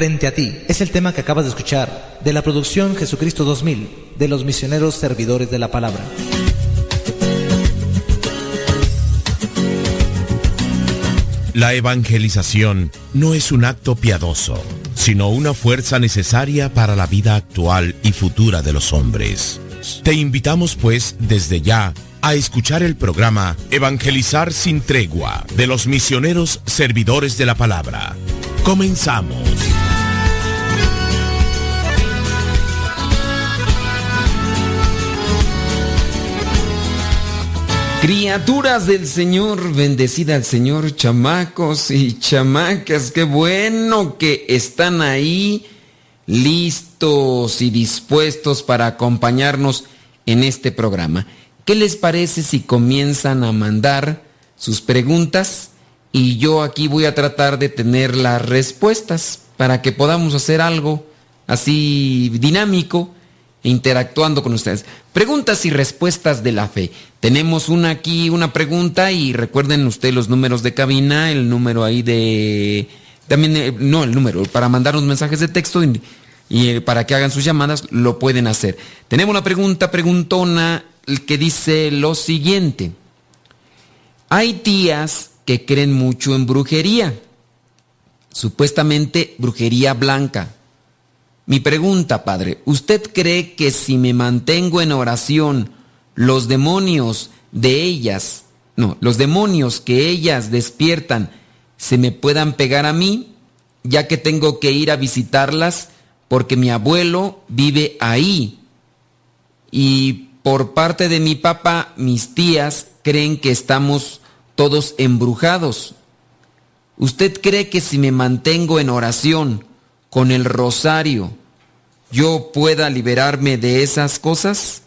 Frente a ti es el tema que acabas de escuchar de la producción Jesucristo 2000 de los misioneros servidores de la palabra. La evangelización no es un acto piadoso, sino una fuerza necesaria para la vida actual y futura de los hombres. Te invitamos pues desde ya a escuchar el programa Evangelizar sin tregua de los misioneros servidores de la palabra. Comenzamos. Criaturas del Señor, bendecida al Señor, chamacos y chamacas, qué bueno que están ahí listos y dispuestos para acompañarnos en este programa. ¿Qué les parece si comienzan a mandar sus preguntas y yo aquí voy a tratar de tener las respuestas para que podamos hacer algo así dinámico interactuando con ustedes. Preguntas y respuestas de la fe. Tenemos una aquí, una pregunta y recuerden ustedes los números de cabina, el número ahí de también, eh, no el número, para mandarnos mensajes de texto y, y para que hagan sus llamadas, lo pueden hacer. Tenemos una pregunta, preguntona, que dice lo siguiente. Hay tías que creen mucho en brujería, supuestamente brujería blanca. Mi pregunta, Padre, ¿usted cree que si me mantengo en oración, los demonios de ellas, no, los demonios que ellas despiertan, se me puedan pegar a mí, ya que tengo que ir a visitarlas porque mi abuelo vive ahí? Y por parte de mi papá, mis tías creen que estamos todos embrujados. ¿Usted cree que si me mantengo en oración con el rosario, yo pueda liberarme de esas cosas?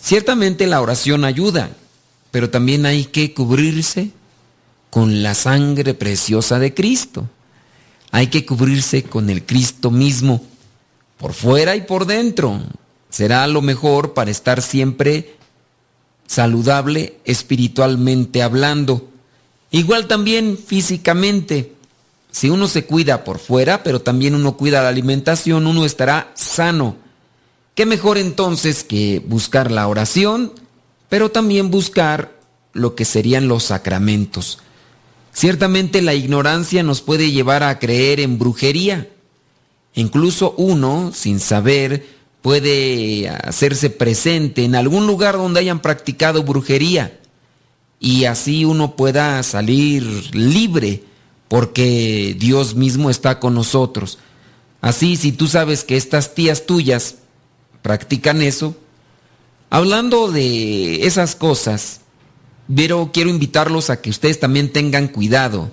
Ciertamente la oración ayuda, pero también hay que cubrirse con la sangre preciosa de Cristo. Hay que cubrirse con el Cristo mismo, por fuera y por dentro. Será lo mejor para estar siempre saludable espiritualmente hablando. Igual también físicamente. Si uno se cuida por fuera, pero también uno cuida la alimentación, uno estará sano. ¿Qué mejor entonces que buscar la oración, pero también buscar lo que serían los sacramentos? Ciertamente la ignorancia nos puede llevar a creer en brujería. Incluso uno, sin saber, puede hacerse presente en algún lugar donde hayan practicado brujería y así uno pueda salir libre porque Dios mismo está con nosotros. Así, si tú sabes que estas tías tuyas practican eso, hablando de esas cosas, pero quiero invitarlos a que ustedes también tengan cuidado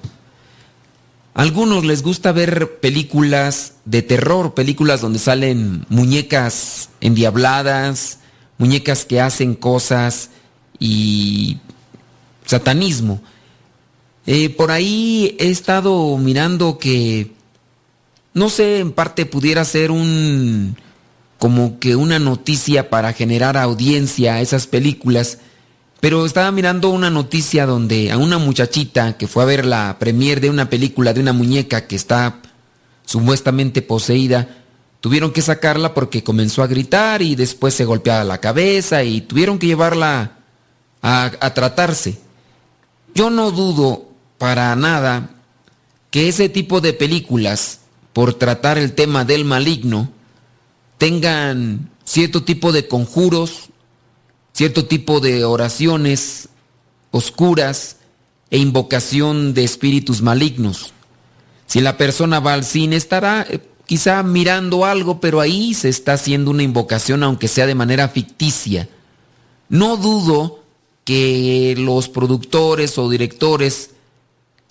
algunos les gusta ver películas de terror, películas donde salen muñecas endiabladas, muñecas que hacen cosas y satanismo. Eh, por ahí he estado mirando que, no sé, en parte pudiera ser un, como que una noticia para generar audiencia a esas películas pero estaba mirando una noticia donde a una muchachita que fue a ver la premier de una película de una muñeca que está supuestamente poseída, tuvieron que sacarla porque comenzó a gritar y después se golpeaba la cabeza y tuvieron que llevarla a, a tratarse. Yo no dudo para nada que ese tipo de películas, por tratar el tema del maligno, tengan cierto tipo de conjuros cierto tipo de oraciones oscuras e invocación de espíritus malignos. Si la persona va al cine estará eh, quizá mirando algo, pero ahí se está haciendo una invocación aunque sea de manera ficticia. No dudo que los productores o directores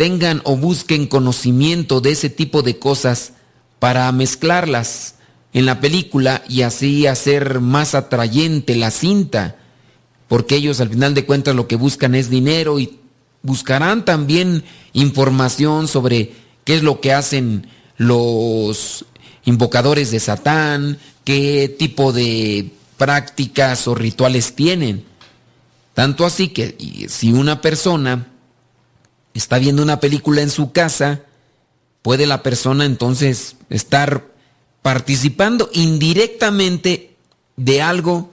tengan o busquen conocimiento de ese tipo de cosas para mezclarlas en la película y así hacer más atrayente la cinta porque ellos al final de cuentas lo que buscan es dinero y buscarán también información sobre qué es lo que hacen los invocadores de Satán, qué tipo de prácticas o rituales tienen. Tanto así que si una persona está viendo una película en su casa, puede la persona entonces estar participando indirectamente de algo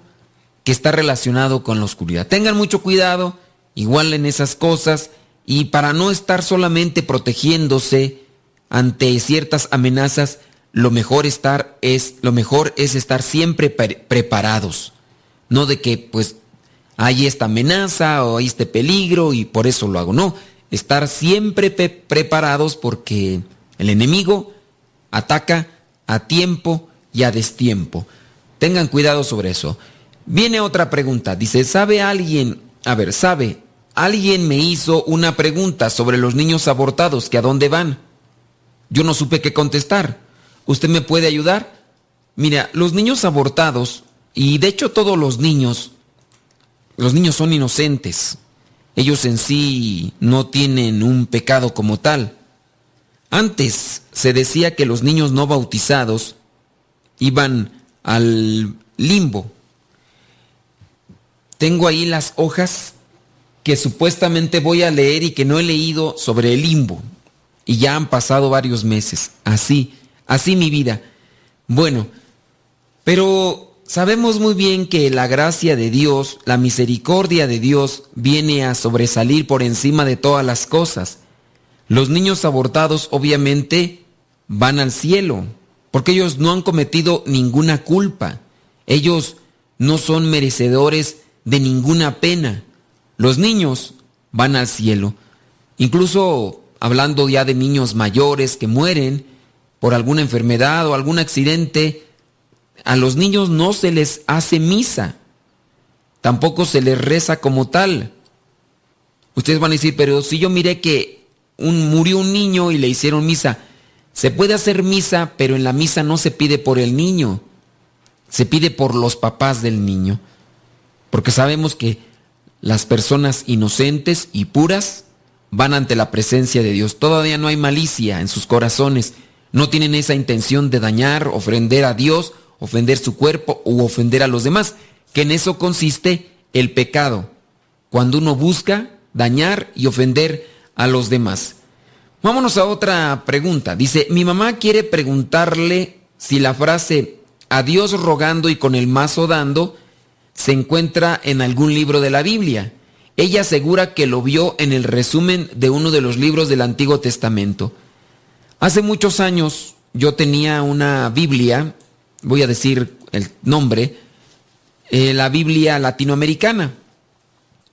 que está relacionado con la oscuridad. Tengan mucho cuidado, igual en esas cosas, y para no estar solamente protegiéndose ante ciertas amenazas, lo mejor estar es lo mejor es estar siempre preparados. No de que pues hay esta amenaza o hay este peligro y por eso lo hago. No, estar siempre preparados porque el enemigo ataca a tiempo y a destiempo. Tengan cuidado sobre eso. Viene otra pregunta. Dice, ¿sabe alguien? A ver, ¿sabe? Alguien me hizo una pregunta sobre los niños abortados, que a dónde van. Yo no supe qué contestar. ¿Usted me puede ayudar? Mira, los niños abortados, y de hecho todos los niños, los niños son inocentes. Ellos en sí no tienen un pecado como tal. Antes se decía que los niños no bautizados iban al limbo, tengo ahí las hojas que supuestamente voy a leer y que no he leído sobre el limbo. y ya han pasado varios meses. Así, así mi vida. Bueno, pero sabemos muy bien que la gracia de Dios, la misericordia de Dios viene a sobresalir por encima de todas las cosas. Los niños abortados obviamente van al cielo, porque ellos no han cometido ninguna culpa. Ellos no son merecedores de ninguna pena. Los niños van al cielo. Incluso hablando ya de niños mayores que mueren por alguna enfermedad o algún accidente, a los niños no se les hace misa, tampoco se les reza como tal. Ustedes van a decir, pero si yo miré que un, murió un niño y le hicieron misa, se puede hacer misa, pero en la misa no se pide por el niño, se pide por los papás del niño, porque sabemos que las personas inocentes y puras van ante la presencia de Dios. Todavía no hay malicia en sus corazones. No tienen esa intención de dañar, ofender a Dios, ofender su cuerpo u ofender a los demás, que en eso consiste el pecado, cuando uno busca dañar y ofender a los demás. Vámonos a otra pregunta. Dice, mi mamá quiere preguntarle si la frase a Dios rogando y con el mazo dando se encuentra en algún libro de la Biblia. Ella asegura que lo vio en el resumen de uno de los libros del Antiguo Testamento. Hace muchos años yo tenía una Biblia, voy a decir el nombre, eh, la Biblia latinoamericana.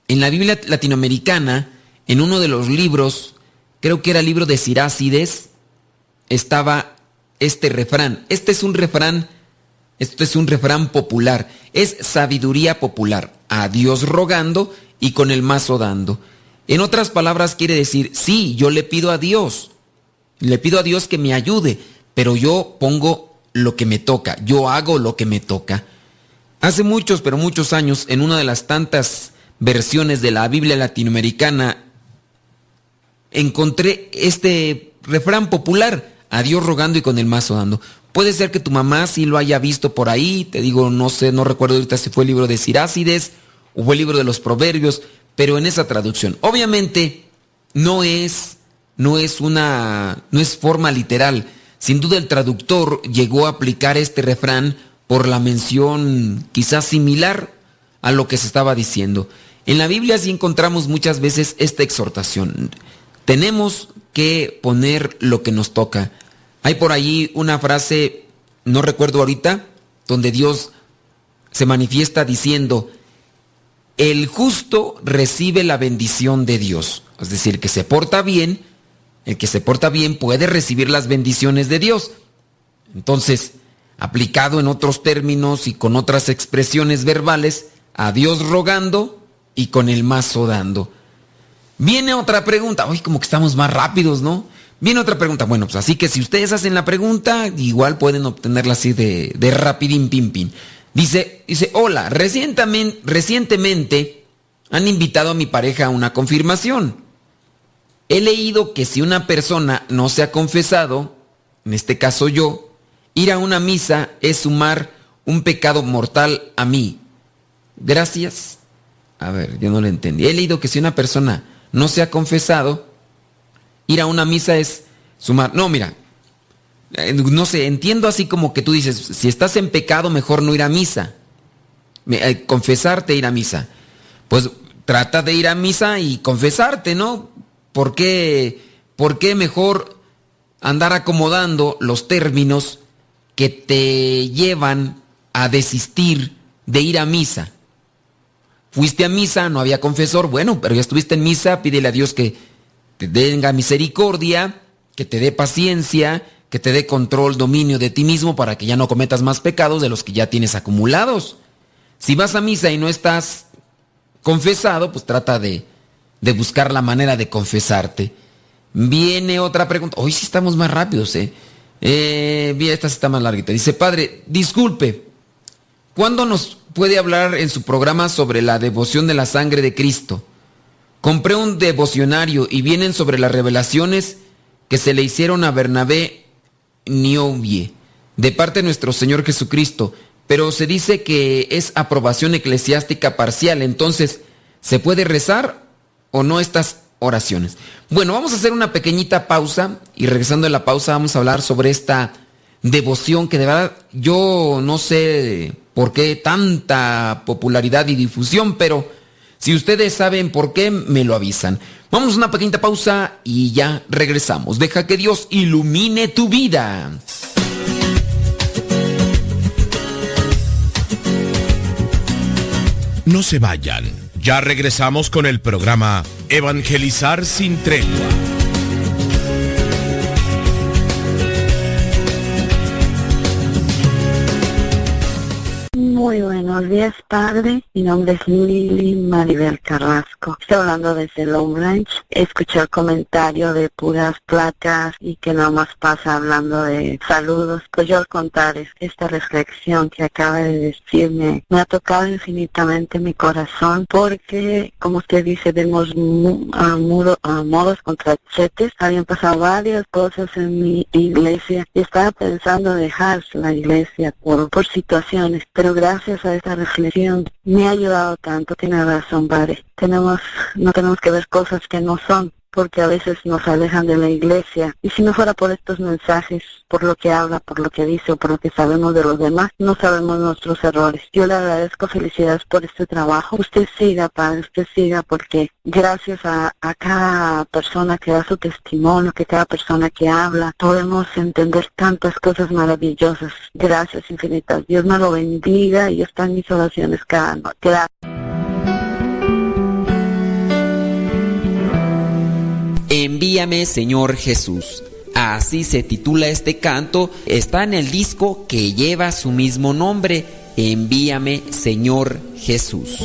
En la Biblia latinoamericana, en uno de los libros, creo que era el libro de Sirácides, estaba este refrán. Este es un refrán, esto es un refrán popular, es sabiduría popular. A Dios rogando y con el mazo dando. En otras palabras quiere decir, sí, yo le pido a Dios, le pido a Dios que me ayude, pero yo pongo lo que me toca, yo hago lo que me toca. Hace muchos, pero muchos años, en una de las tantas versiones de la Biblia latinoamericana, encontré este refrán popular, a Dios rogando y con el mazo dando. Puede ser que tu mamá sí lo haya visto por ahí, te digo, no sé, no recuerdo ahorita si fue el libro de Sirácides o el libro de los proverbios, pero en esa traducción. Obviamente no es, no es una, no es forma literal. Sin duda el traductor llegó a aplicar este refrán por la mención quizás similar a lo que se estaba diciendo. En la Biblia sí encontramos muchas veces esta exhortación. Tenemos que poner lo que nos toca. Hay por allí una frase, no recuerdo ahorita, donde Dios se manifiesta diciendo, el justo recibe la bendición de Dios. Es decir, que se porta bien, el que se porta bien puede recibir las bendiciones de Dios. Entonces, aplicado en otros términos y con otras expresiones verbales, a Dios rogando y con el mazo dando. Viene otra pregunta. Uy, como que estamos más rápidos, ¿no? Viene otra pregunta. Bueno, pues así que si ustedes hacen la pregunta, igual pueden obtenerla así de, de rapidín, pim, pim. Dice, dice, hola, recientemente, recientemente han invitado a mi pareja a una confirmación. He leído que si una persona no se ha confesado, en este caso yo, ir a una misa es sumar un pecado mortal a mí. Gracias. A ver, yo no lo entendí. He leído que si una persona no se ha confesado, ir a una misa es sumar. No, mira, eh, no sé, entiendo así como que tú dices, si estás en pecado, mejor no ir a misa. Eh, confesarte, ir a misa. Pues trata de ir a misa y confesarte, ¿no? ¿Por qué, por qué mejor andar acomodando los términos que te llevan a desistir de ir a misa? Fuiste a misa, no había confesor, bueno, pero ya estuviste en misa, pídele a Dios que te tenga misericordia, que te dé paciencia, que te dé control, dominio de ti mismo para que ya no cometas más pecados de los que ya tienes acumulados. Si vas a misa y no estás confesado, pues trata de, de buscar la manera de confesarte. Viene otra pregunta. Hoy sí estamos más rápidos, ¿eh? eh esta está más larguita. Dice, padre, disculpe, ¿cuándo nos puede hablar en su programa sobre la devoción de la sangre de Cristo? Compré un devocionario y vienen sobre las revelaciones que se le hicieron a Bernabé Niobie, de parte de nuestro Señor Jesucristo, pero se dice que es aprobación eclesiástica parcial, entonces, ¿se puede rezar o no estas oraciones. Bueno, vamos a hacer una pequeñita pausa y regresando de la pausa vamos a hablar sobre esta devoción que de verdad yo no sé por qué tanta popularidad y difusión, pero si ustedes saben por qué, me lo avisan. Vamos a una pequeñita pausa y ya regresamos. Deja que Dios ilumine tu vida. No se vayan. Ya regresamos con el programa Evangelizar sin tregua. Buenos días, padre. Mi nombre es Lili Maribel Carrasco. Estoy hablando desde Long Ranch. Escuché el comentario de puras placas y que nada más pasa hablando de saludos. Pues yo al contar esta reflexión que acaba de decirme me ha tocado infinitamente mi corazón porque, como usted dice, vemos a, modos contra chetes. Habían pasado varias cosas en mi iglesia y estaba pensando dejar la iglesia por, por situaciones, pero gracias a esta reflexión me ha ayudado tanto. Tiene razón, padre. Tenemos, no tenemos que ver cosas que no son, porque a veces nos alejan de la iglesia. Y si no fuera por estos mensajes, por lo que habla, por lo que dice o por lo que sabemos de los demás, no sabemos nuestros errores. Yo le agradezco felicidades por este trabajo. Usted siga, padre, usted siga, porque gracias a, a cada persona que da su testimonio, que cada persona que habla, podemos entender tantas cosas maravillosas. Gracias infinitas. Dios me lo bendiga y están mis oraciones cada noche. Gracias. Envíame Señor Jesús. Así se titula este canto, está en el disco que lleva su mismo nombre, Envíame Señor Jesús.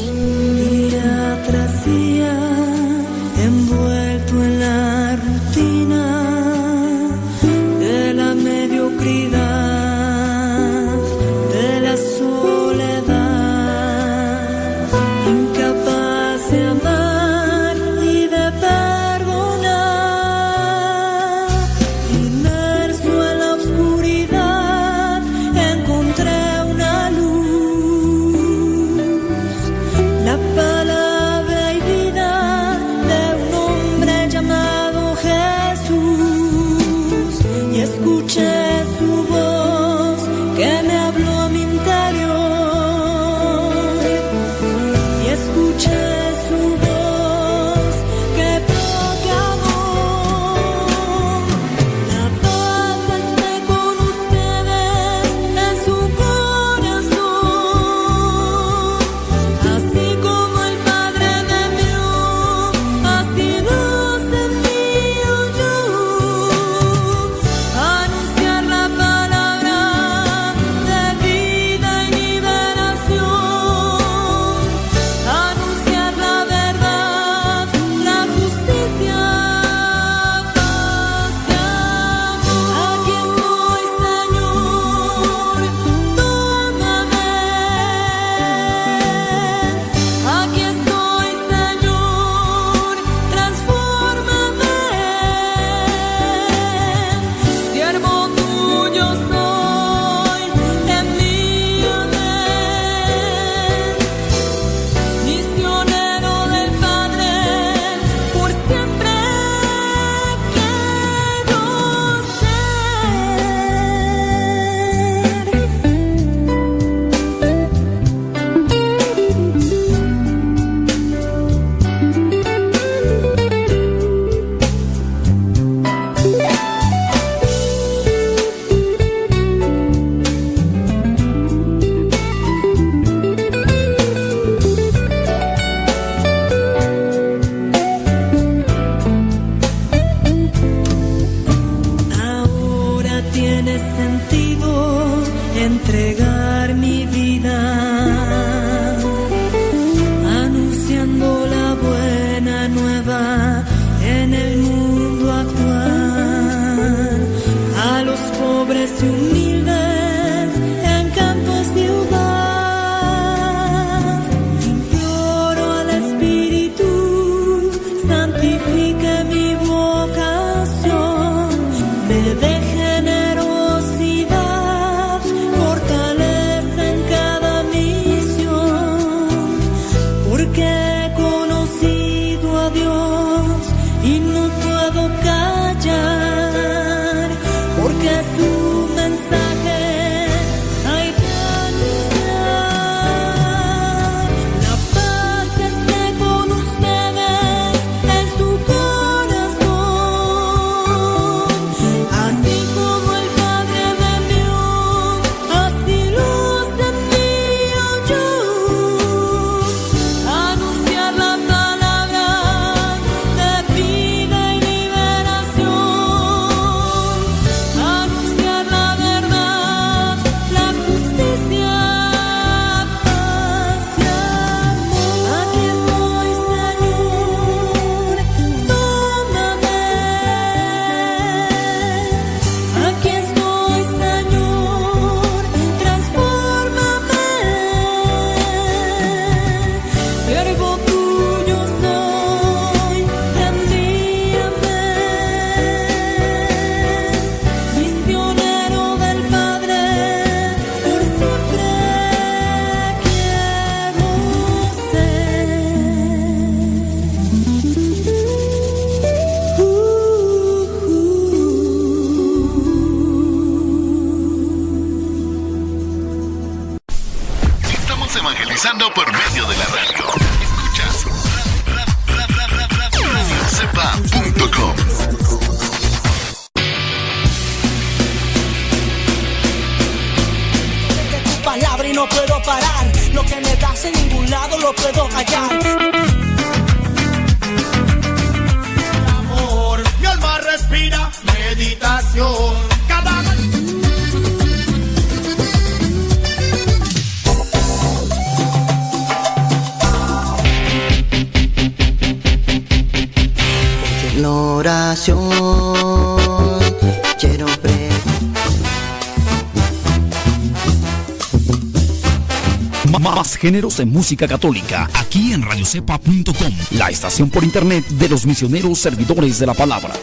Géneros de música católica, aquí en radiocepa.com, la estación por internet de los misioneros servidores de la palabra.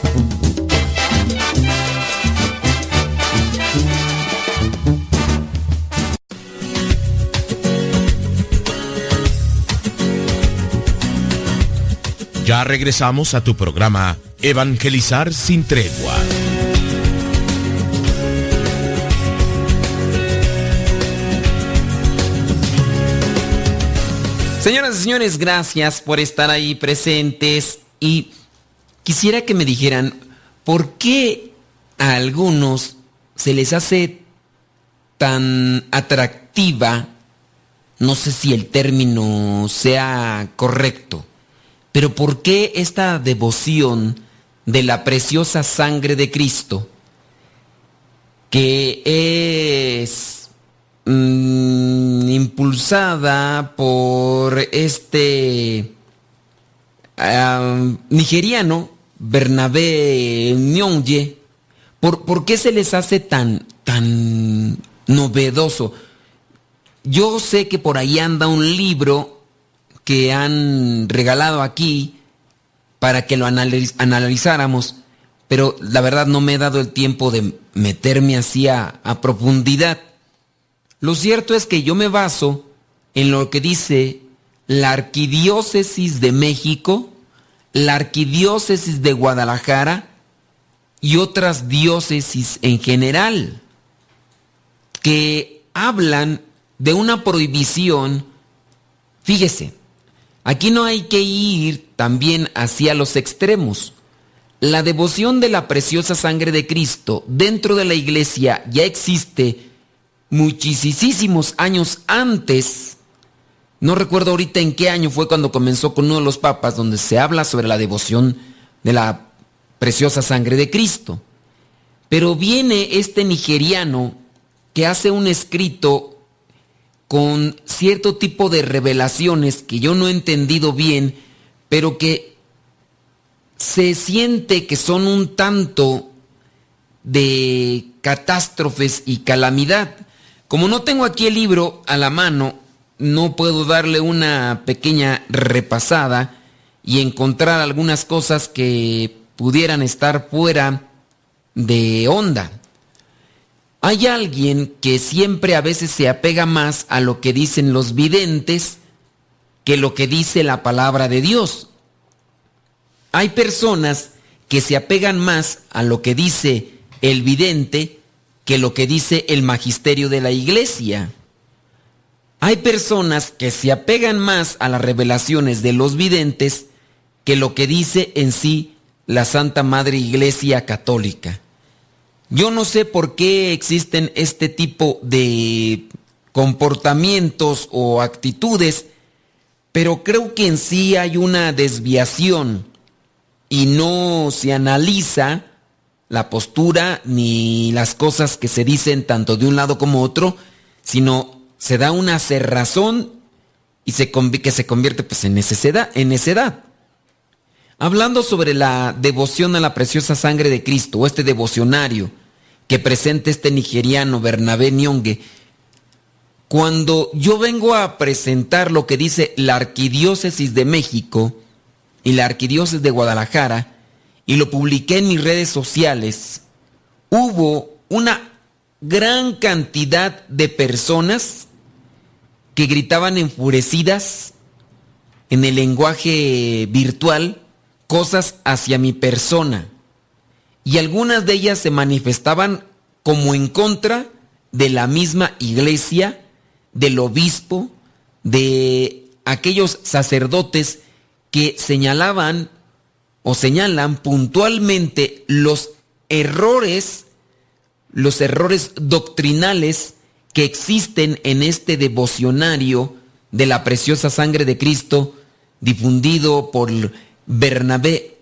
Ya regresamos a tu programa Evangelizar sin tregua. Señoras y señores, gracias por estar ahí presentes y quisiera que me dijeran por qué a algunos se les hace tan atractiva, no sé si el término sea correcto, pero por qué esta devoción de la preciosa sangre de Cristo, que es Mm, impulsada por este nigeriano Bernabé Nyongye, ¿por, ¿por, qué se les hace tan, tan novedoso? Yo sé que por ahí anda un libro que han regalado aquí para que lo analizáramos, pero la verdad no me he dado el tiempo de meterme así a profundidad. Lo cierto es que yo me baso en lo que dice la Arquidiócesis de México, la Arquidiócesis de Guadalajara y otras diócesis en general, que hablan de una prohibición. Fíjese, aquí no hay que ir también hacia los extremos. La devoción de la preciosa sangre de Cristo dentro de la iglesia ya existe muchísimos años antes, no recuerdo ahorita en qué año fue cuando comenzó con uno de los papas, donde se habla sobre la devoción de la preciosa sangre de Cristo. Pero viene este nigeriano que hace un escrito con cierto tipo de revelaciones que yo no he entendido bien, pero que se siente que son un tanto de catástrofes y calamidad. Como no tengo aquí el libro a la mano, no puedo darle una pequeña repasada y encontrar algunas cosas que pudieran estar fuera de onda. Hay alguien que siempre a veces se apega más a lo que dicen los videntes que lo que dice la palabra de Dios. Hay personas que se apegan más a lo que dice el vidente que lo que dice el magisterio de la iglesia. Hay personas que se apegan más a las revelaciones de los videntes que lo que dice en sí la Santa Madre Iglesia Católica. Yo no sé por qué existen este tipo de comportamientos o actitudes, pero creo que en sí hay una desviación y no se analiza la postura ni las cosas que se dicen tanto de un lado como otro, sino se da una cerrazón y se que se convierte pues en necedad, en. Hablando sobre la devoción a la preciosa sangre de Cristo, o este devocionario que presenta este nigeriano Bernabé Nyongue, cuando yo vengo a presentar lo que dice la Arquidiócesis de México y la Arquidiócesis de Guadalajara, y lo publiqué en mis redes sociales, hubo una gran cantidad de personas que gritaban enfurecidas en el lenguaje virtual cosas hacia mi persona. Y algunas de ellas se manifestaban como en contra de la misma iglesia, del obispo, de aquellos sacerdotes que señalaban o señalan puntualmente los errores, los errores doctrinales que existen en este devocionario de la preciosa sangre de Cristo difundido por Bernabé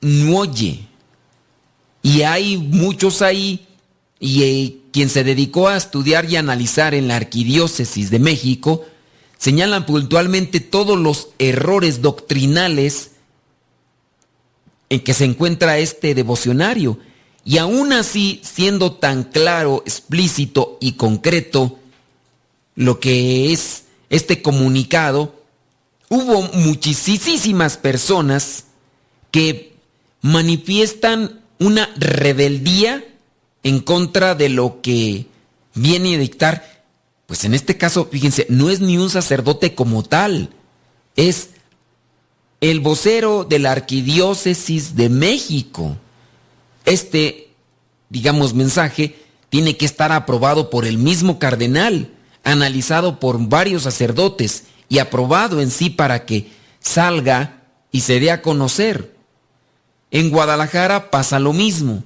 Nuoye. Y hay muchos ahí, y eh, quien se dedicó a estudiar y analizar en la Arquidiócesis de México, señalan puntualmente todos los errores doctrinales en que se encuentra este devocionario. Y aún así, siendo tan claro, explícito y concreto lo que es este comunicado, hubo muchísimas personas que manifiestan una rebeldía en contra de lo que viene a dictar. Pues en este caso, fíjense, no es ni un sacerdote como tal, es el vocero de la Arquidiócesis de México. Este, digamos, mensaje tiene que estar aprobado por el mismo cardenal, analizado por varios sacerdotes y aprobado en sí para que salga y se dé a conocer. En Guadalajara pasa lo mismo.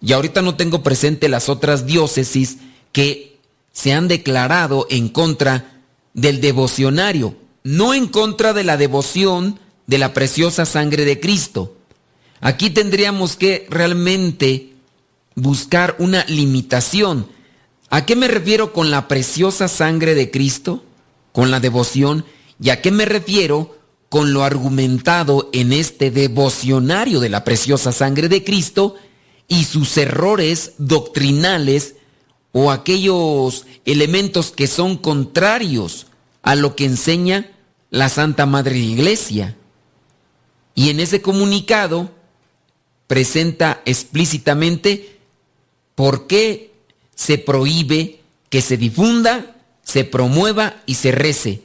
Y ahorita no tengo presente las otras diócesis que se han declarado en contra del devocionario, no en contra de la devoción de la preciosa sangre de Cristo. Aquí tendríamos que realmente buscar una limitación. ¿A qué me refiero con la preciosa sangre de Cristo? Con la devoción. ¿Y a qué me refiero con lo argumentado en este devocionario de la preciosa sangre de Cristo y sus errores doctrinales o aquellos elementos que son contrarios a lo que enseña la Santa Madre Iglesia? Y en ese comunicado presenta explícitamente por qué se prohíbe que se difunda, se promueva y se rece.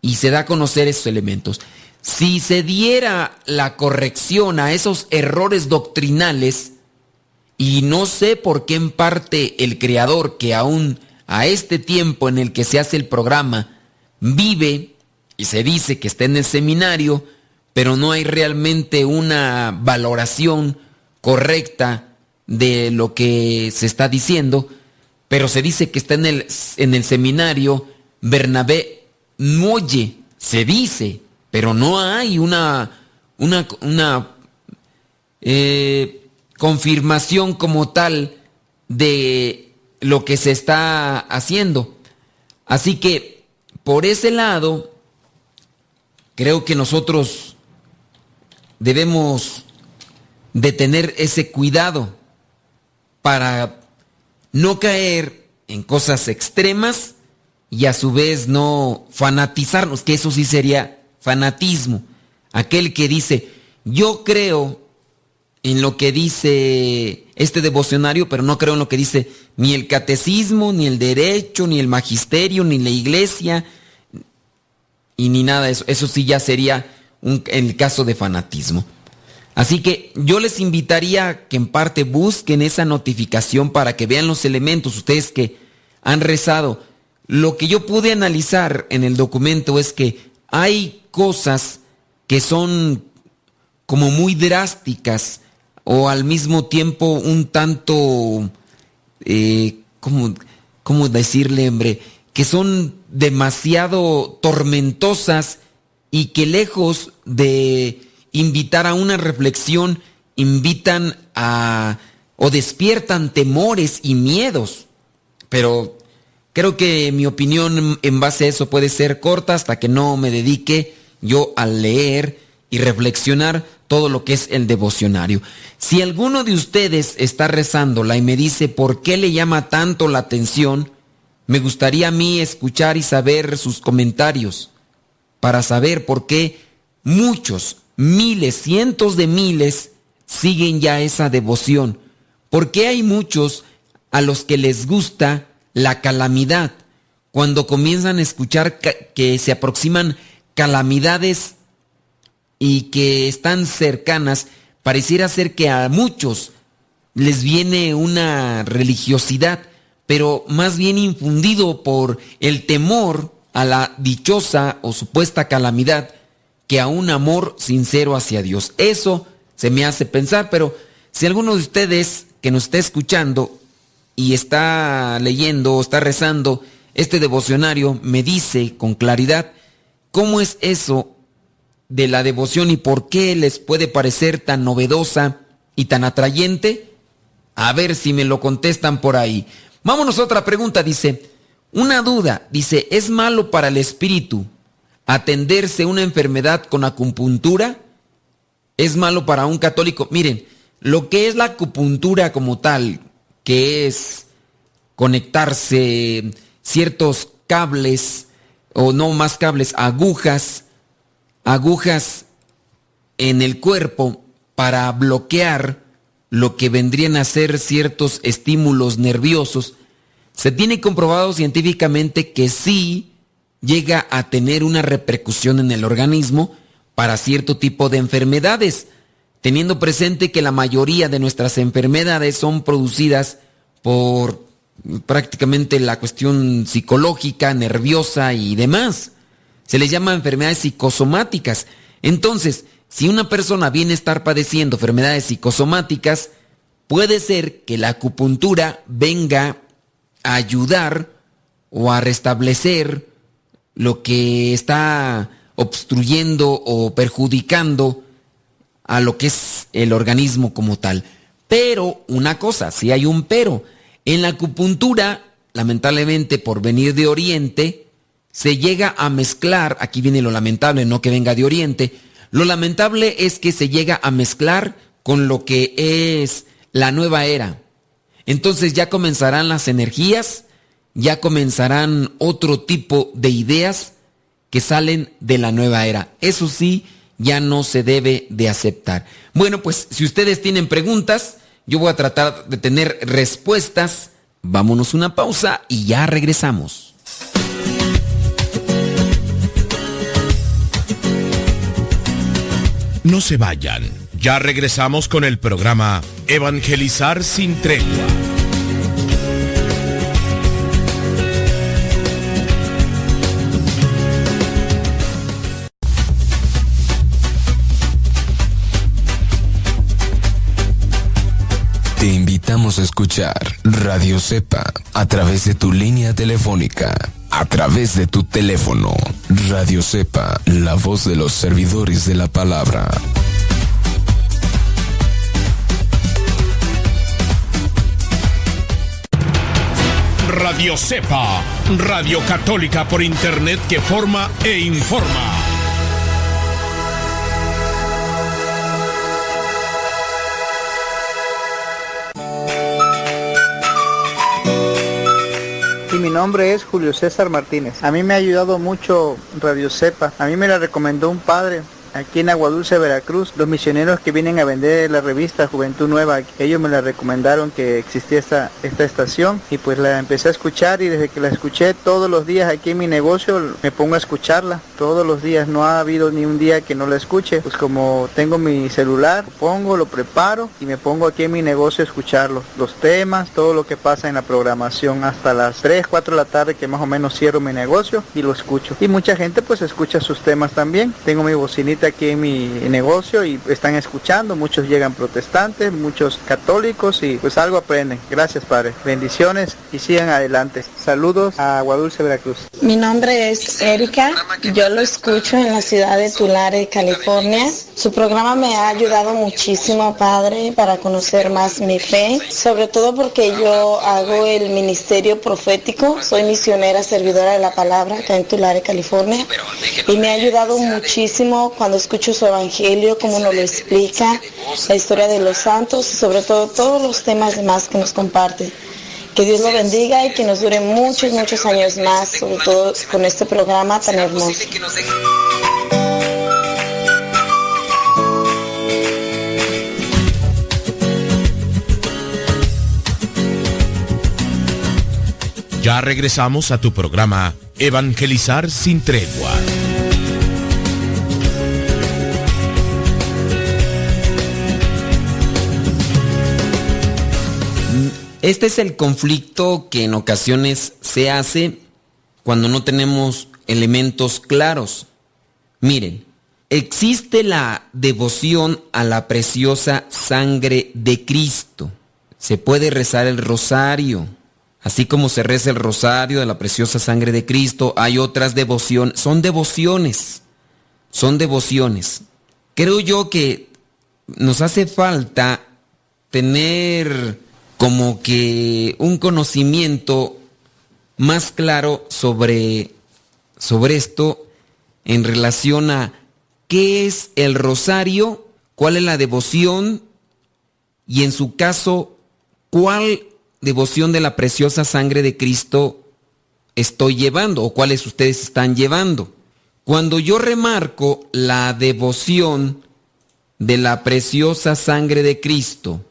Y se da a conocer esos elementos. Si se diera la corrección a esos errores doctrinales, y no sé por qué en parte el creador que aún a este tiempo en el que se hace el programa vive y se dice que está en el seminario, pero no hay realmente una valoración correcta de lo que se está diciendo, pero se dice que está en el, en el seminario Bernabé Moye, se dice, pero no hay una, una, una eh, confirmación como tal de lo que se está haciendo. Así que, por ese lado, creo que nosotros debemos de tener ese cuidado para no caer en cosas extremas y a su vez no fanatizarnos, que eso sí sería fanatismo. Aquel que dice, yo creo en lo que dice este devocionario, pero no creo en lo que dice ni el catecismo, ni el derecho, ni el magisterio, ni la iglesia, y ni nada de eso. Eso sí ya sería en el caso de fanatismo. Así que yo les invitaría que en parte busquen esa notificación para que vean los elementos, ustedes que han rezado. Lo que yo pude analizar en el documento es que hay cosas que son como muy drásticas o al mismo tiempo un tanto, eh, ¿cómo, decirle, hombre? Que son demasiado tormentosas y que lejos de invitar a una reflexión, invitan a o despiertan temores y miedos. Pero creo que mi opinión en base a eso puede ser corta hasta que no me dedique yo a leer y reflexionar todo lo que es el devocionario. Si alguno de ustedes está rezándola y me dice por qué le llama tanto la atención, me gustaría a mí escuchar y saber sus comentarios para saber por qué muchos, miles, cientos de miles siguen ya esa devoción. ¿Por qué hay muchos a los que les gusta la calamidad? Cuando comienzan a escuchar que se aproximan calamidades y que están cercanas, pareciera ser que a muchos les viene una religiosidad, pero más bien infundido por el temor a la dichosa o supuesta calamidad que a un amor sincero hacia Dios. Eso se me hace pensar, pero si alguno de ustedes que nos está escuchando y está leyendo o está rezando este devocionario me dice con claridad cómo es eso de la devoción y por qué les puede parecer tan novedosa y tan atrayente? A ver si me lo contestan por ahí. Vámonos a otra pregunta, dice, una duda, dice, ¿es malo para el espíritu atenderse una enfermedad con acupuntura? ¿Es malo para un católico? Miren, lo que es la acupuntura como tal, que es conectarse ciertos cables, o no más cables, agujas, agujas en el cuerpo para bloquear lo que vendrían a ser ciertos estímulos nerviosos, se tiene comprobado científicamente que sí llega a tener una repercusión en el organismo para cierto tipo de enfermedades, teniendo presente que la mayoría de nuestras enfermedades son producidas por prácticamente la cuestión psicológica, nerviosa y demás. Se les llama enfermedades psicosomáticas. Entonces, si una persona viene a estar padeciendo enfermedades psicosomáticas, puede ser que la acupuntura venga ayudar o a restablecer lo que está obstruyendo o perjudicando a lo que es el organismo como tal. Pero, una cosa, si hay un pero, en la acupuntura, lamentablemente por venir de Oriente, se llega a mezclar, aquí viene lo lamentable, no que venga de Oriente, lo lamentable es que se llega a mezclar con lo que es la nueva era. Entonces ya comenzarán las energías, ya comenzarán otro tipo de ideas que salen de la nueva era. Eso sí, ya no se debe de aceptar. Bueno, pues si ustedes tienen preguntas, yo voy a tratar de tener respuestas. Vámonos una pausa y ya regresamos. No se vayan. Ya regresamos con el programa Evangelizar sin tregua. Te invitamos a escuchar Radio Cepa a través de tu línea telefónica a través de tu teléfono. Radio Cepa, la voz de los servidores de la palabra. Radio Cepa, Radio Católica por Internet que forma e informa. mi nombre es Julio César Martínez. A mí me ha ayudado mucho Radio Cepa. A mí me la recomendó un padre aquí en Aguadulce, Veracruz, los misioneros que vienen a vender la revista Juventud Nueva, ellos me la recomendaron que existía esta, esta estación y pues la empecé a escuchar y desde que la escuché todos los días aquí en mi negocio me pongo a escucharla todos los días, no ha habido ni un día que no la escuche, pues como tengo mi celular, pongo, lo preparo y me pongo aquí en mi negocio a escucharlo, los temas, todo lo que pasa en la programación hasta las 3, 4 de la tarde que más o menos cierro mi negocio y lo escucho. Y mucha gente pues escucha sus temas también. Tengo mi bocinita aquí en mi negocio y están escuchando, muchos llegan protestantes, muchos católicos y pues algo aprenden. Gracias Padre. Bendiciones y sigan adelante. Saludos a Guadulce, Veracruz. Mi nombre es Erika, yo lo escucho en la ciudad de Tulare, California. Su programa me ha ayudado muchísimo, Padre, para conocer más mi fe, sobre todo porque yo hago el ministerio profético, soy misionera servidora de la palabra acá en Tulare, California, y me ha ayudado muchísimo cuando escucho su evangelio, cómo nos lo explica, la historia de los santos y sobre todo todos los temas demás que nos comparte. Que Dios lo bendiga y que nos dure muchos, muchos años más, sobre todo con este programa tan hermoso. Ya regresamos a tu programa Evangelizar sin tregua. Este es el conflicto que en ocasiones se hace cuando no tenemos elementos claros. Miren, existe la devoción a la preciosa sangre de Cristo. Se puede rezar el rosario. Así como se reza el rosario de la preciosa sangre de Cristo, hay otras devociones. Son devociones. Son devociones. Creo yo que nos hace falta tener como que un conocimiento más claro sobre, sobre esto en relación a qué es el rosario, cuál es la devoción y en su caso, cuál devoción de la preciosa sangre de Cristo estoy llevando o cuáles ustedes están llevando. Cuando yo remarco la devoción de la preciosa sangre de Cristo,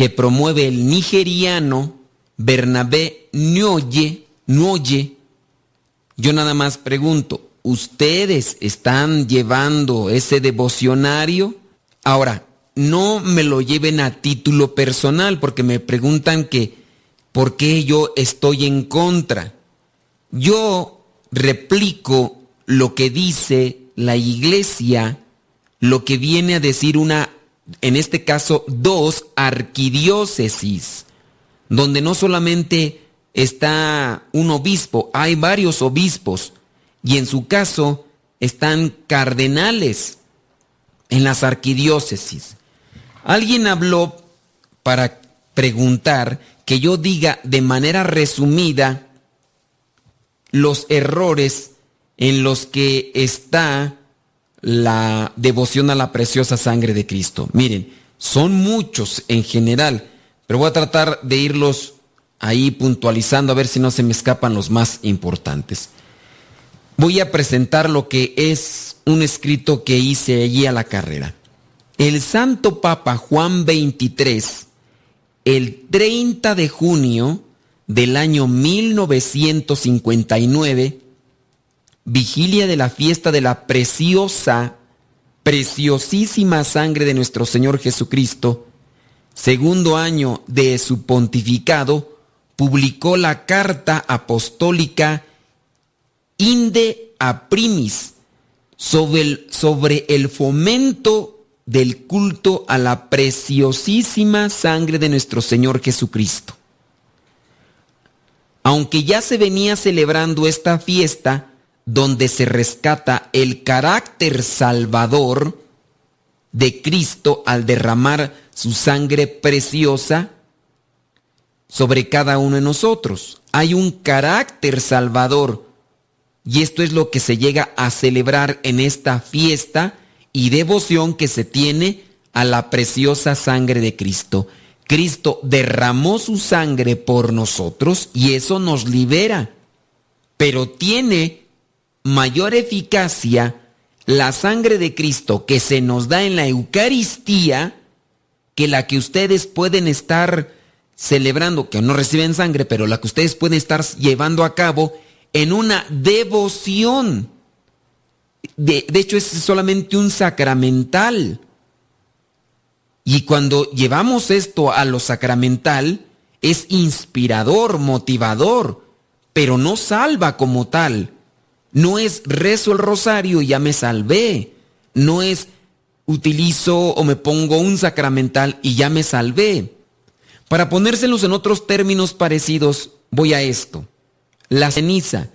que promueve el nigeriano Bernabé Nyoye, Nyoye, yo nada más pregunto, ¿ustedes están llevando ese devocionario? Ahora, no me lo lleven a título personal porque me preguntan que por qué yo estoy en contra. Yo replico lo que dice la iglesia, lo que viene a decir una en este caso, dos arquidiócesis, donde no solamente está un obispo, hay varios obispos, y en su caso están cardenales en las arquidiócesis. Alguien habló para preguntar que yo diga de manera resumida los errores en los que está la devoción a la preciosa sangre de Cristo. Miren, son muchos en general, pero voy a tratar de irlos ahí puntualizando a ver si no se me escapan los más importantes. Voy a presentar lo que es un escrito que hice allí a la carrera. El Santo Papa Juan XXIII, el 30 de junio del año 1959, vigilia de la fiesta de la preciosa, preciosísima sangre de nuestro Señor Jesucristo, segundo año de su pontificado, publicó la carta apostólica Inde a Primis sobre el, sobre el fomento del culto a la preciosísima sangre de nuestro Señor Jesucristo. Aunque ya se venía celebrando esta fiesta, donde se rescata el carácter salvador de Cristo al derramar su sangre preciosa sobre cada uno de nosotros. Hay un carácter salvador y esto es lo que se llega a celebrar en esta fiesta y devoción que se tiene a la preciosa sangre de Cristo. Cristo derramó su sangre por nosotros y eso nos libera, pero tiene mayor eficacia la sangre de Cristo que se nos da en la Eucaristía que la que ustedes pueden estar celebrando, que no reciben sangre, pero la que ustedes pueden estar llevando a cabo en una devoción. De, de hecho, es solamente un sacramental. Y cuando llevamos esto a lo sacramental, es inspirador, motivador, pero no salva como tal. No es rezo el rosario y ya me salvé. No es utilizo o me pongo un sacramental y ya me salvé. Para ponérselos en otros términos parecidos, voy a esto. La ceniza.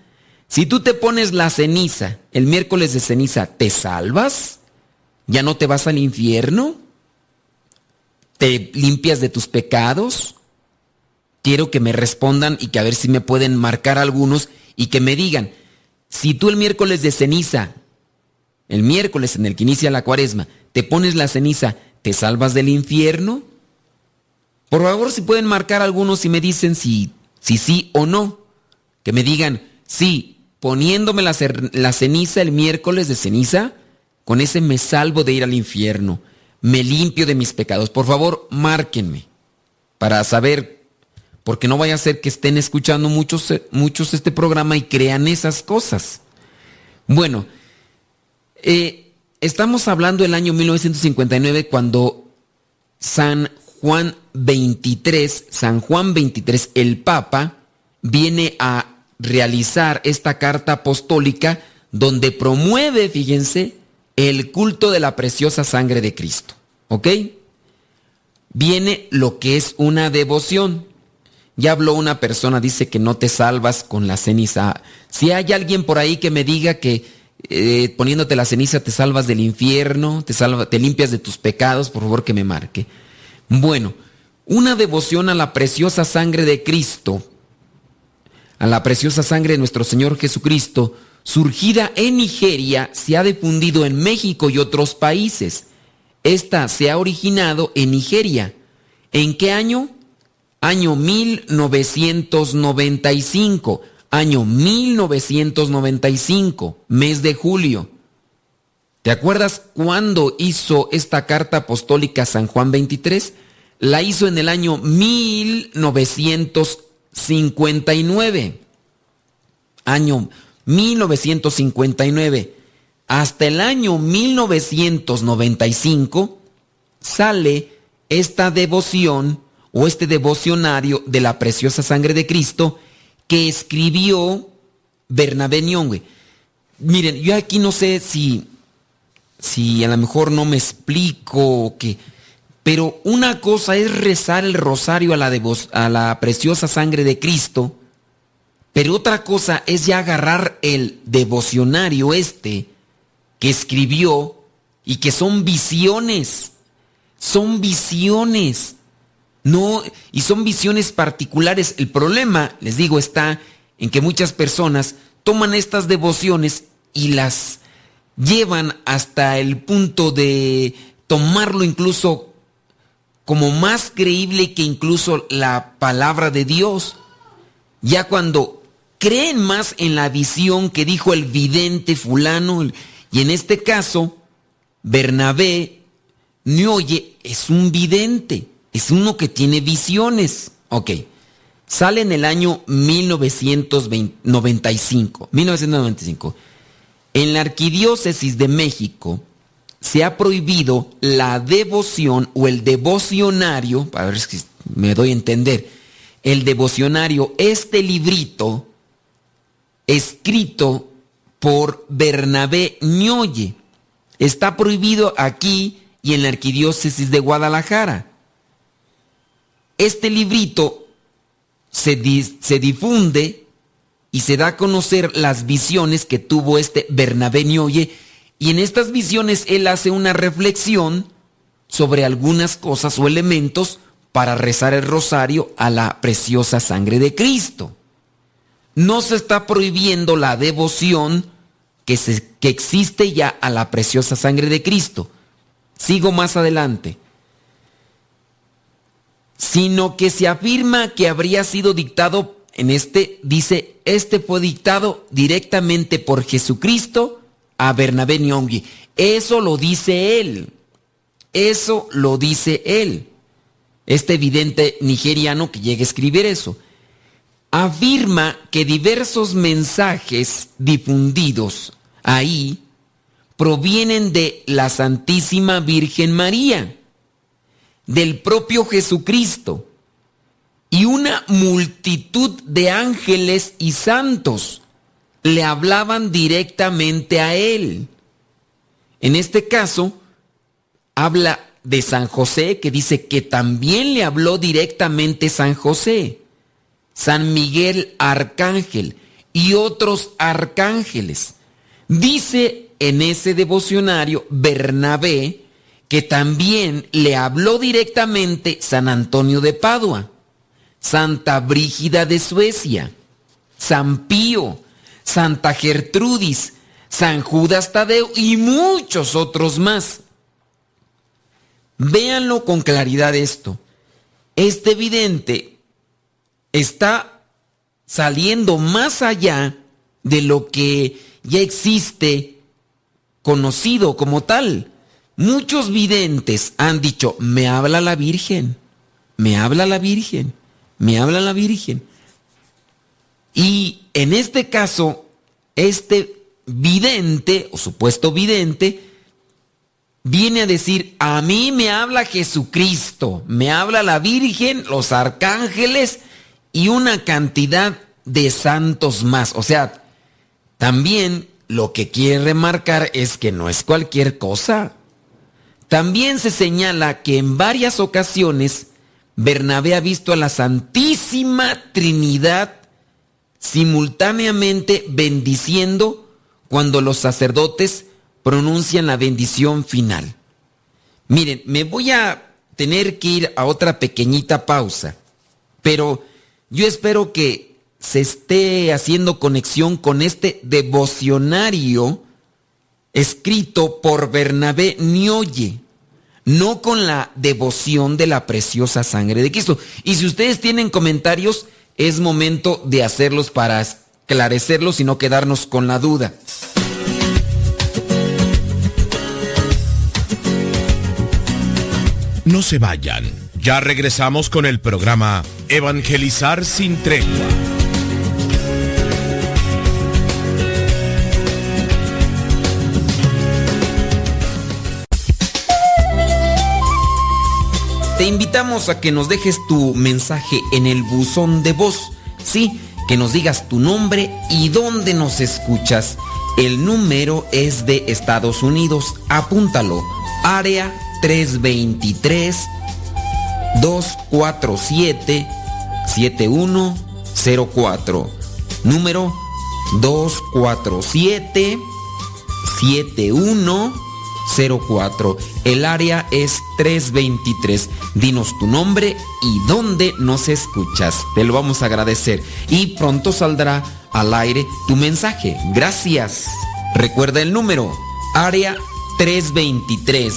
Si tú te pones la ceniza, el miércoles de ceniza, ¿te salvas? ¿Ya no te vas al infierno? ¿Te limpias de tus pecados? Quiero que me respondan y que a ver si me pueden marcar algunos y que me digan, si tú el miércoles de ceniza, el miércoles en el que inicia la cuaresma, te pones la ceniza, ¿te salvas del infierno? Por favor, si pueden marcar algunos y me dicen si, si sí o no. Que me digan, sí, poniéndome la, ceniza el miércoles de ceniza, con ese me salvo de ir al infierno, me limpio de mis pecados. Por favor, márquenme para saber, porque no vaya a ser que estén escuchando muchos, muchos este programa y crean esas cosas. Bueno, eh, estamos hablando del año 1959 cuando San Juan 23, San Juan 23, el Papa, viene a realizar esta carta apostólica donde promueve, fíjense, el culto de la preciosa sangre de Cristo. ¿Ok? Viene lo que es una devoción. Ya habló una persona, dice que no te salvas con la ceniza. Si hay alguien por ahí que me diga que eh, poniéndote la ceniza te salvas del infierno, te, salva, te limpias de tus pecados, por favor que me marque. Bueno, una devoción a la preciosa sangre de Cristo, a la preciosa sangre de nuestro Señor Jesucristo, surgida en Nigeria, se ha difundido en México y otros países. Esta se ha originado en Nigeria. ¿En qué año? Año 1995 año 1995, mes de julio. ¿Te acuerdas cuándo hizo esta carta apostólica San Juan 23? La hizo en el año 1959. Año 1959. Hasta el año 1995 sale esta devoción o este devocionario de la preciosa sangre de Cristo que escribió Bernabé Nyong'e. Miren, yo aquí no sé si, si a lo mejor no me explico o qué, pero una cosa es rezar el rosario a la, a la preciosa sangre de Cristo, pero otra cosa es ya agarrar el devocionario este que escribió y que son visiones, son visiones. No, y son visiones particulares. El problema, les digo, está en que muchas personas toman estas devociones y las llevan hasta el punto de tomarlo incluso como más creíble que incluso la palabra de Dios. Ya cuando creen más en la visión que dijo el vidente fulano, y en este caso, Bernabé oye es un vidente. Es uno que tiene visiones. Ok. Sale en el año 1995. 1995. En la Arquidiócesis de México se ha prohibido la devoción o el devocionario, para ver si me doy a entender, el devocionario, este librito escrito por Bernabé Ñoye. Está prohibido aquí y en la Arquidiócesis de Guadalajara este librito se, difunde y se da a conocer las visiones que tuvo este Bernabé Nioye y en estas visiones él hace una reflexión sobre algunas cosas o elementos para rezar el rosario a la preciosa sangre de Cristo. No se está prohibiendo la devoción que, que existe ya a la preciosa sangre de Cristo. Sigo más adelante sino que se afirma que habría sido dictado en este, dice, este fue dictado directamente por Jesucristo a Bernabé Nyong'i. Eso lo dice él. Eso lo dice él. Este evidente nigeriano que llega a escribir eso. Afirma que diversos mensajes difundidos ahí provienen de la Santísima Virgen María, del propio Jesucristo y una multitud de ángeles y santos le hablaban directamente a él. En este caso, habla de San José, que dice que también le habló directamente San José, San Miguel Arcángel y otros arcángeles. Dice en ese devocionario Bernabé que también le habló directamente San Antonio de Padua, Santa Brígida de Suecia, San Pío, Santa Gertrudis, San Judas Tadeo y muchos otros más. Véanlo con claridad esto. Este evidente está saliendo más allá de lo que ya existe conocido como tal. Muchos videntes han dicho, me habla la Virgen, me habla la Virgen, me habla la Virgen. Y en este caso, este vidente o supuesto vidente viene a decir, a mí me habla Jesucristo, me habla la Virgen, los arcángeles y una cantidad de santos más. O sea, también lo que quiere remarcar es que no es cualquier cosa. También se señala que en varias ocasiones Bernabé ha visto a la Santísima Trinidad simultáneamente bendiciendo cuando los sacerdotes pronuncian la bendición final. Miren, me voy a tener que ir a otra pequeñita pausa, pero yo espero que se esté haciendo conexión con este devocionario escrito por Bernabé Nioye, no con la devoción de la preciosa sangre de Cristo. Y si ustedes tienen comentarios, es momento de hacerlos para esclarecerlos y no quedarnos con la duda. No se vayan. Ya regresamos con el programa Evangelizar sin tregua. Te invitamos a que nos dejes tu mensaje en el buzón de voz. Sí, que nos digas tu nombre y dónde nos escuchas. El número es de Estados Unidos. Apúntalo. Área 323 247 7104. Número 247 7104. El área es 323. Dinos tu nombre y dónde nos escuchas. Te lo vamos a agradecer. Y pronto saldrá al aire tu mensaje. Gracias. Recuerda el número. Área 323.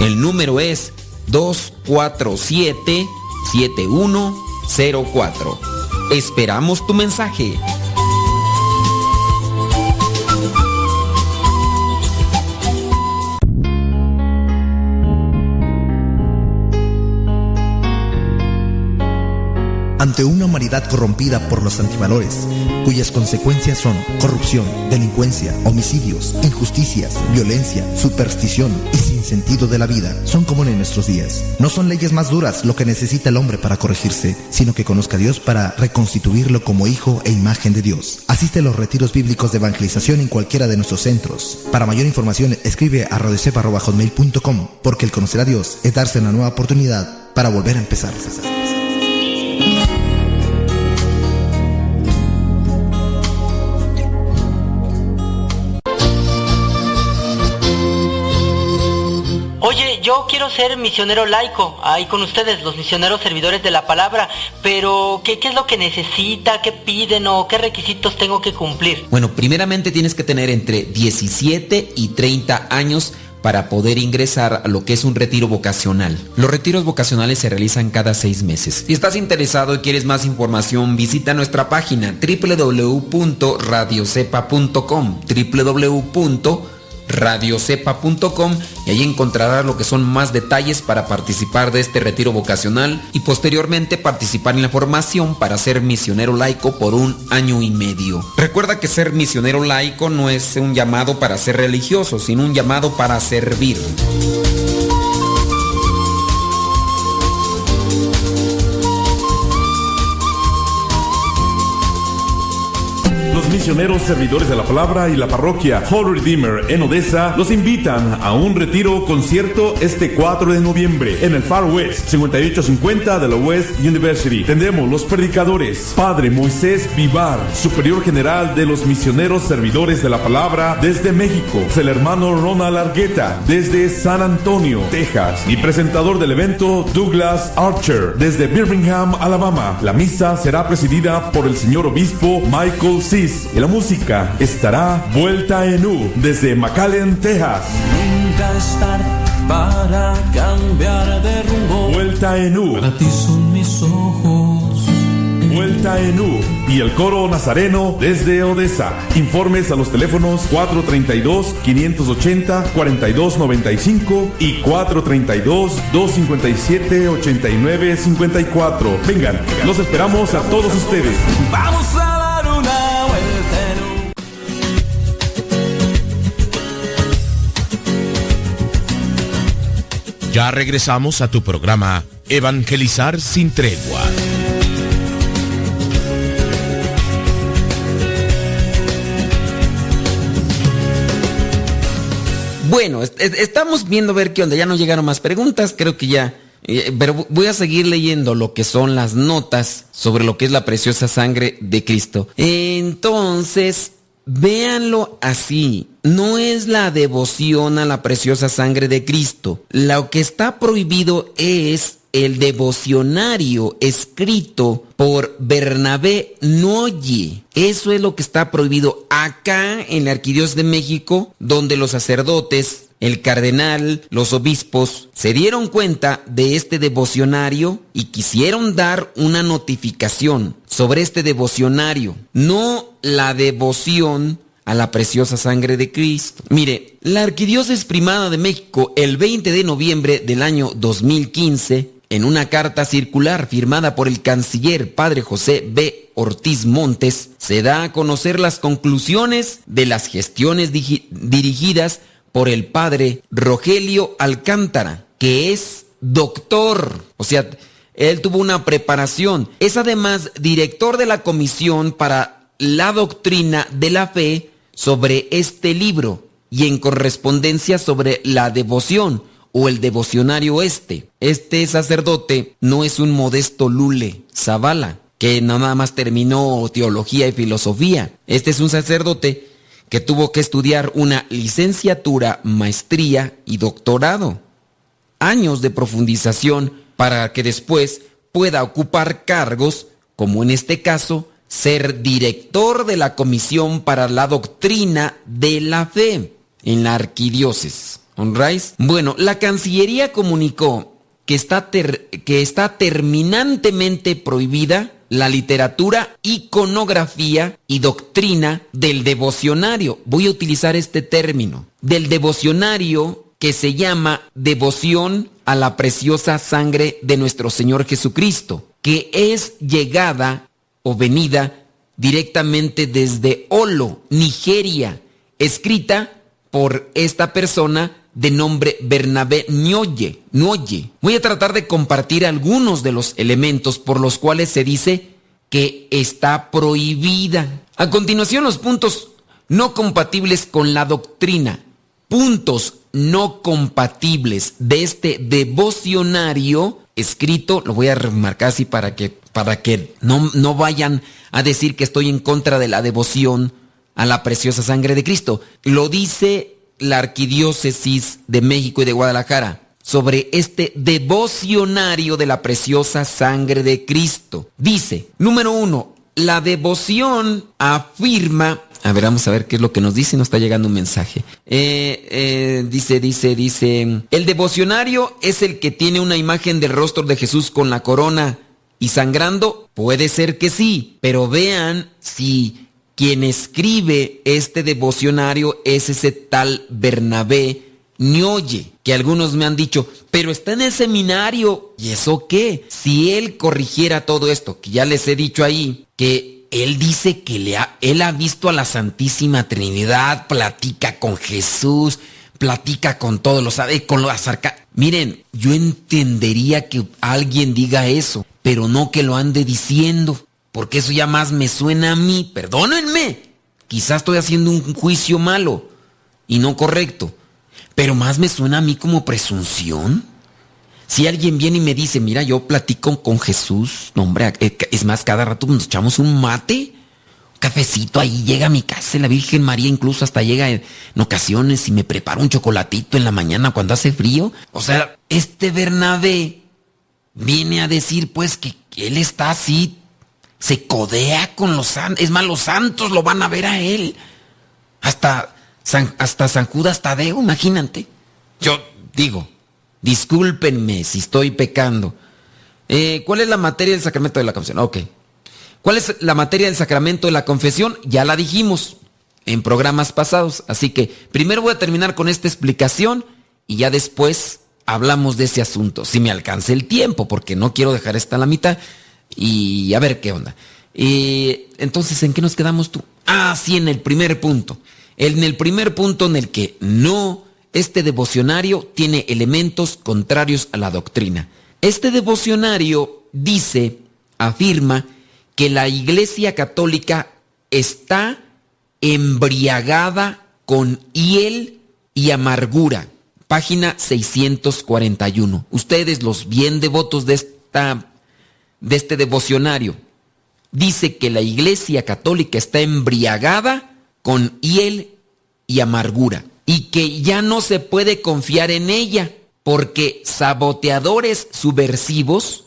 El número es 247-7104. Esperamos tu mensaje. Ante una humanidad corrompida por los antivalores, cuyas consecuencias son corrupción, delincuencia, homicidios, injusticias, violencia, superstición y sin sentido de la vida, son comunes en nuestros días. No son leyes más duras lo que necesita el hombre para corregirse, sino que conozca a Dios para reconstituirlo como hijo e imagen de Dios. Asiste a los retiros bíblicos de evangelización en cualquiera de nuestros centros. Para mayor información, escribe a radiocepa.com, porque el conocer a Dios es darse una nueva oportunidad para volver a empezar. Oye, yo quiero ser misionero laico, ahí con ustedes, los misioneros servidores de la palabra, pero ¿qué, ¿qué, es lo que necesita? ¿Qué piden o qué requisitos tengo que cumplir? Bueno, primeramente tienes que tener entre 17 y 30 años para poder ingresar a lo que es un retiro vocacional. Los retiros vocacionales se realizan cada seis meses. Si estás interesado y quieres más información, visita nuestra página www.radiocepa.com www radiocepa.com y ahí encontrarás lo que son más detalles para participar de este retiro vocacional y posteriormente participar en la formación para ser misionero laico por un año y medio. Recuerda que ser misionero laico no es un llamado para ser religioso, sino un llamado para servir. Misioneros servidores de la palabra y la parroquia Holy Redeemer en Odessa los invitan a un retiro concierto este 4 de noviembre en el Far West 5850 de la West University. Tendremos los predicadores Padre Moisés Vivar, superior general de los misioneros servidores de la palabra desde México, el hermano Ronald Argueta desde San Antonio, Texas y presentador del evento Douglas Archer desde Birmingham, Alabama. La misa será presidida por el señor obispo Michael Cis y la música estará vuelta en U desde McAllen, Texas. Nunca estar para cambiar de rumbo. Vuelta en U. Para ti son mis ojos. Vuelta en U y el coro nazareno desde Odessa. Informes a los teléfonos 432-580-4295 y 432-257-8954. Vengan, los esperamos a todos ustedes. Vamos a Ya regresamos a tu programa Evangelizar sin tregua. Bueno, estamos viendo ver qué onda. Ya no llegaron más preguntas, creo que ya. Eh, pero voy a seguir leyendo lo que son las notas sobre lo que es la preciosa sangre de Cristo. Entonces, Véanlo así, no es la devoción a la preciosa sangre de Cristo. Lo que está prohibido es el devocionario escrito por Bernabé Noye. Eso es lo que está prohibido acá en la Arquidiócesis de México, donde los sacerdotes, el cardenal, los obispos se dieron cuenta de este devocionario y quisieron dar una notificación sobre este devocionario, no la devoción a la preciosa sangre de Cristo. Mire, la Arquidiócesis Primada de México el 20 de noviembre del año 2015, en una carta circular firmada por el canciller Padre José B. Ortiz Montes, se da a conocer las conclusiones de las gestiones dirigidas por el Padre Rogelio Alcántara, que es doctor, o sea, él tuvo una preparación. Es además director de la Comisión para la Doctrina de la Fe sobre este libro y en correspondencia sobre la devoción o el devocionario este. Este sacerdote no es un modesto Lule Zavala, que nada más terminó teología y filosofía. Este es un sacerdote que tuvo que estudiar una licenciatura, maestría y doctorado. Años de profundización para que después pueda ocupar cargos, como en este caso, ser director de la Comisión para la Doctrina de la Fe en la Arquidiócesis. ¿Honráis? Bueno, la Cancillería comunicó que está, que está terminantemente prohibida la literatura, iconografía y doctrina del devocionario. Voy a utilizar este término. Del devocionario que se llama devoción a la preciosa sangre de nuestro Señor Jesucristo, que es llegada o venida directamente desde Olo, Nigeria, escrita por esta persona de nombre Bernabé Noye. Voy a tratar de compartir algunos de los elementos por los cuales se dice que está prohibida. A continuación, los puntos no compatibles con la doctrina. Puntos no compatibles de este devocionario escrito, lo voy a remarcar así para que, para que no, no vayan a decir que estoy en contra de la devoción a la preciosa sangre de Cristo. Lo dice la Arquidiócesis de México y de Guadalajara sobre este devocionario de la preciosa sangre de Cristo. Dice, número uno, la devoción afirma A ver, vamos a ver qué es lo que nos dice. Nos está llegando un mensaje. Eh, eh, dice, dice, dice. El devocionario es el que tiene una imagen del rostro de Jesús con la corona y sangrando. Puede ser que sí, pero vean si quien escribe este devocionario es ese tal Bernabé oye que algunos me han dicho, pero está en el seminario. ¿Y eso qué? Si él corrigiera todo esto, que ya les he dicho ahí, que él dice que le ha, él ha visto a la Santísima Trinidad, platica con Jesús, platica con todos los, con los acerca. Miren, yo entendería que alguien diga eso, pero no que lo ande diciendo, porque eso ya más me suena a mí. Perdónenme, quizás estoy haciendo un juicio malo y no correcto pero más me suena a mí como presunción. Si alguien viene y me dice, mira, yo platico con Jesús, no, hombre, eh, es más, cada rato nos echamos un mate, un cafecito, ahí llega a mi casa, la Virgen María incluso hasta llega en, ocasiones y me prepara un chocolatito en la mañana cuando hace frío. O sea, este Bernabé viene a decir pues que, él está así, se codea con los santos, es más, los santos lo van a ver a él. Hasta hasta San Judas Tadeo, imagínate. Yo digo, discúlpenme si estoy pecando. Eh, ¿Cuál es la materia del sacramento de la confesión? Ok. ¿Cuál es la materia del sacramento de la confesión? Ya la dijimos en programas pasados. Así que primero voy a terminar con esta explicación y ya después hablamos de ese asunto. Si me alcance el tiempo, porque no quiero dejar esta la mitad y a ver qué onda. Y entonces, ¿en qué nos quedamos tú? Ah, sí, en el primer punto. En el primer punto en el que no, este devocionario tiene elementos contrarios a la doctrina. Este devocionario dice, afirma, que la Iglesia Católica está embriagada con hiel y amargura. Página 641. Ustedes, los bien devotos de, esta, de este devocionario, dice que la Iglesia Católica está embriagada con hiel y amargura, y que ya no se puede confiar en ella, porque saboteadores subversivos,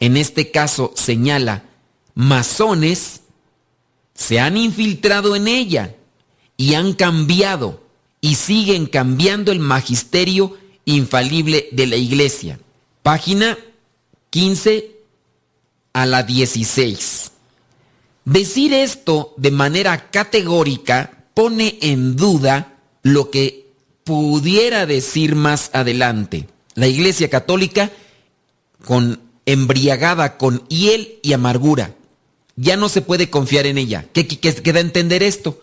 en este caso señala masones, se han infiltrado en ella y han cambiado y siguen cambiando el magisterio infalible de la iglesia. Página 15 a la 16. Decir esto de manera categórica pone en duda lo que pudiera decir más adelante. La Iglesia Católica con embriagada con hiel y amargura. Ya no se puede confiar en ella. ¿Qué, queda entender esto?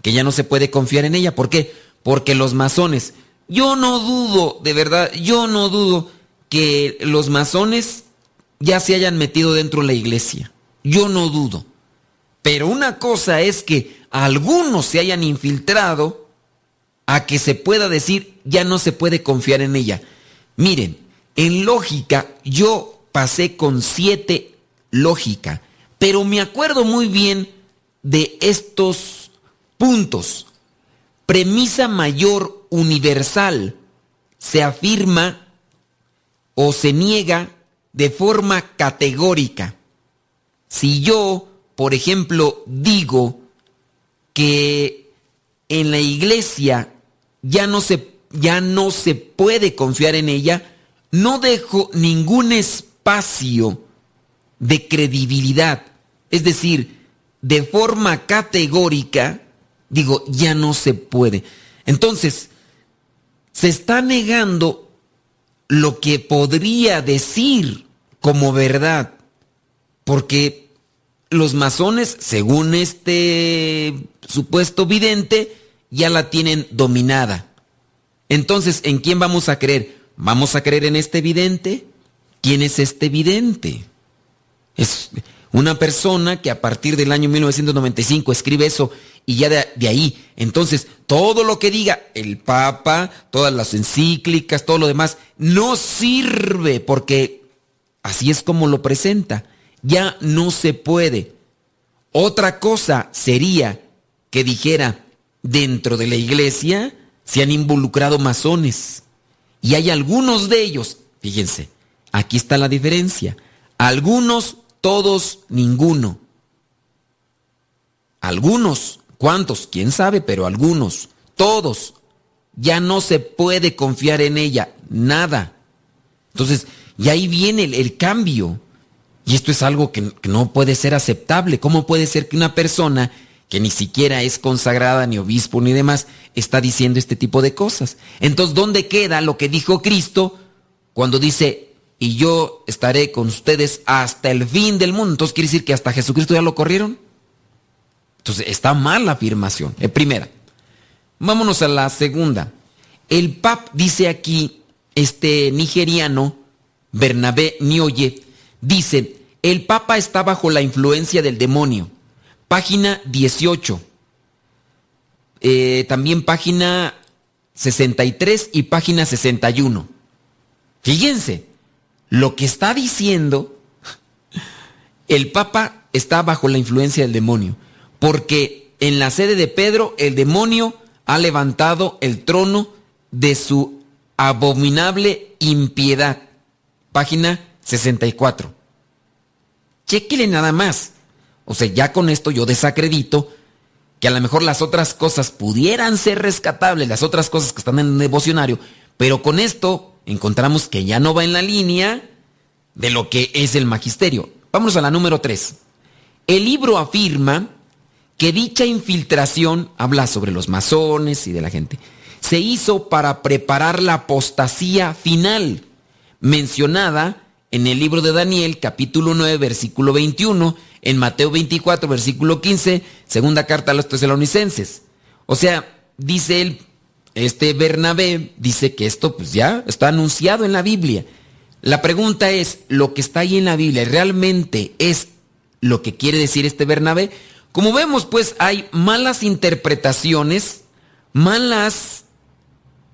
Que ya no se puede confiar en ella. ¿Por qué? Porque los masones, yo no dudo, de verdad, yo no dudo que los masones ya se hayan metido dentro de la iglesia. Yo no dudo. Pero una cosa es que algunos se hayan infiltrado a que se pueda decir ya no se puede confiar en ella. Miren, en lógica yo pasé con siete lógica, pero me acuerdo muy bien de estos puntos. Premisa mayor universal se afirma o se niega de forma categórica. Si yo por ejemplo, digo que en la iglesia ya no se, ya no se puede confiar en ella, no dejo ningún espacio de credibilidad. Es decir, de forma categórica, digo, ya no se puede. Entonces, se está negando lo que podría decir como verdad, porque los masones, según este supuesto vidente, ya la tienen dominada. Entonces, ¿en quién vamos a creer? ¿Vamos a creer en este vidente? ¿Quién es este vidente? Es una persona que a partir del año 1995 escribe eso y ya de, ahí, entonces, todo lo que diga el Papa, todas las encíclicas, todo lo demás, no sirve porque así es como lo presenta ya no se puede. Otra cosa sería que dijera, dentro de la iglesia se han involucrado masones. Y hay algunos de ellos, fíjense, aquí está la diferencia. Algunos, todos, ninguno. Algunos, ¿Cuántos? ¿Quién sabe? Pero algunos, todos. Ya no se puede confiar en ella, nada. Entonces, y ahí viene el, cambio. Y esto es algo que, que no puede ser aceptable. ¿Cómo puede ser que una persona que ni siquiera es consagrada, ni obispo, ni demás, está diciendo este tipo de cosas? Entonces, ¿dónde queda lo que dijo Cristo cuando dice, y yo estaré con ustedes hasta el fin del mundo? Entonces, ¿quiere decir que hasta Jesucristo ya lo corrieron? Entonces, está mal la afirmación. Es primera. Vámonos a la segunda. El PAP dice aquí, este nigeriano, Bernabé Nioye, dice, el Papa está bajo la influencia del demonio. Página 18. Eh, también página 63 y página 61. Fíjense, lo que está diciendo, el Papa está bajo la influencia del demonio porque en la sede de Pedro el demonio ha levantado el trono de su abominable impiedad. Página 64. Chéquele nada más. O sea, ya con esto yo desacredito que a lo mejor las otras cosas pudieran ser rescatables, las otras cosas que están en el devocionario, pero con esto encontramos que ya no va en la línea de lo que es el magisterio. Vamos a la número 3. El libro afirma que dicha infiltración, habla sobre los masones y de la gente, se hizo para preparar la apostasía final, mencionada en el libro de Daniel, capítulo 9, versículo 21, en Mateo 24, versículo 15, segunda carta a los tesalonicenses. O sea, dice él, este Bernabé dice que esto pues ya está anunciado en la Biblia. La pregunta es, ¿lo que está ahí en la Biblia realmente es lo que quiere decir este Bernabé? Como vemos, pues hay malas interpretaciones, malas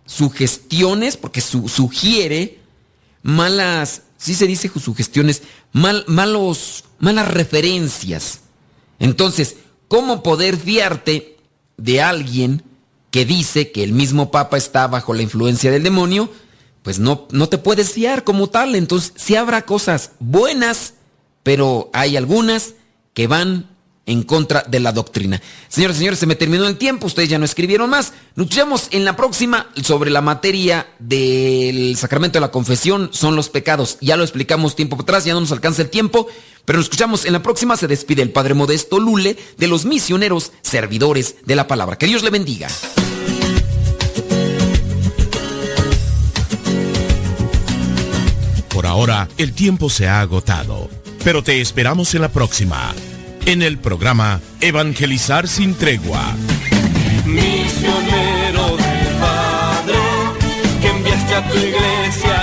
sugestiones, porque sugiere, malas, sí se dice sugestiones, mal, malos, malas referencias. Entonces, ¿cómo poder fiarte de alguien que dice que el mismo Papa está bajo la influencia del demonio? Pues no, no te puedes fiar como tal. Entonces, sí habrá cosas buenas, pero hay algunas que van en contra de la doctrina. Señores señores, se me terminó el tiempo, ustedes ya no escribieron más. Nos en la próxima sobre la materia del sacramento de la confesión, son los pecados. Ya lo explicamos tiempo atrás, ya no nos alcanza el tiempo, pero nos escuchamos en la próxima. Se despide el Padre Modesto Lule de los misioneros servidores de la palabra. Que Dios le bendiga. Por ahora, el tiempo se ha agotado, pero te esperamos en la próxima en el programa Evangelizar sin tregua. Misionero del Padre, que enviaste a tu iglesia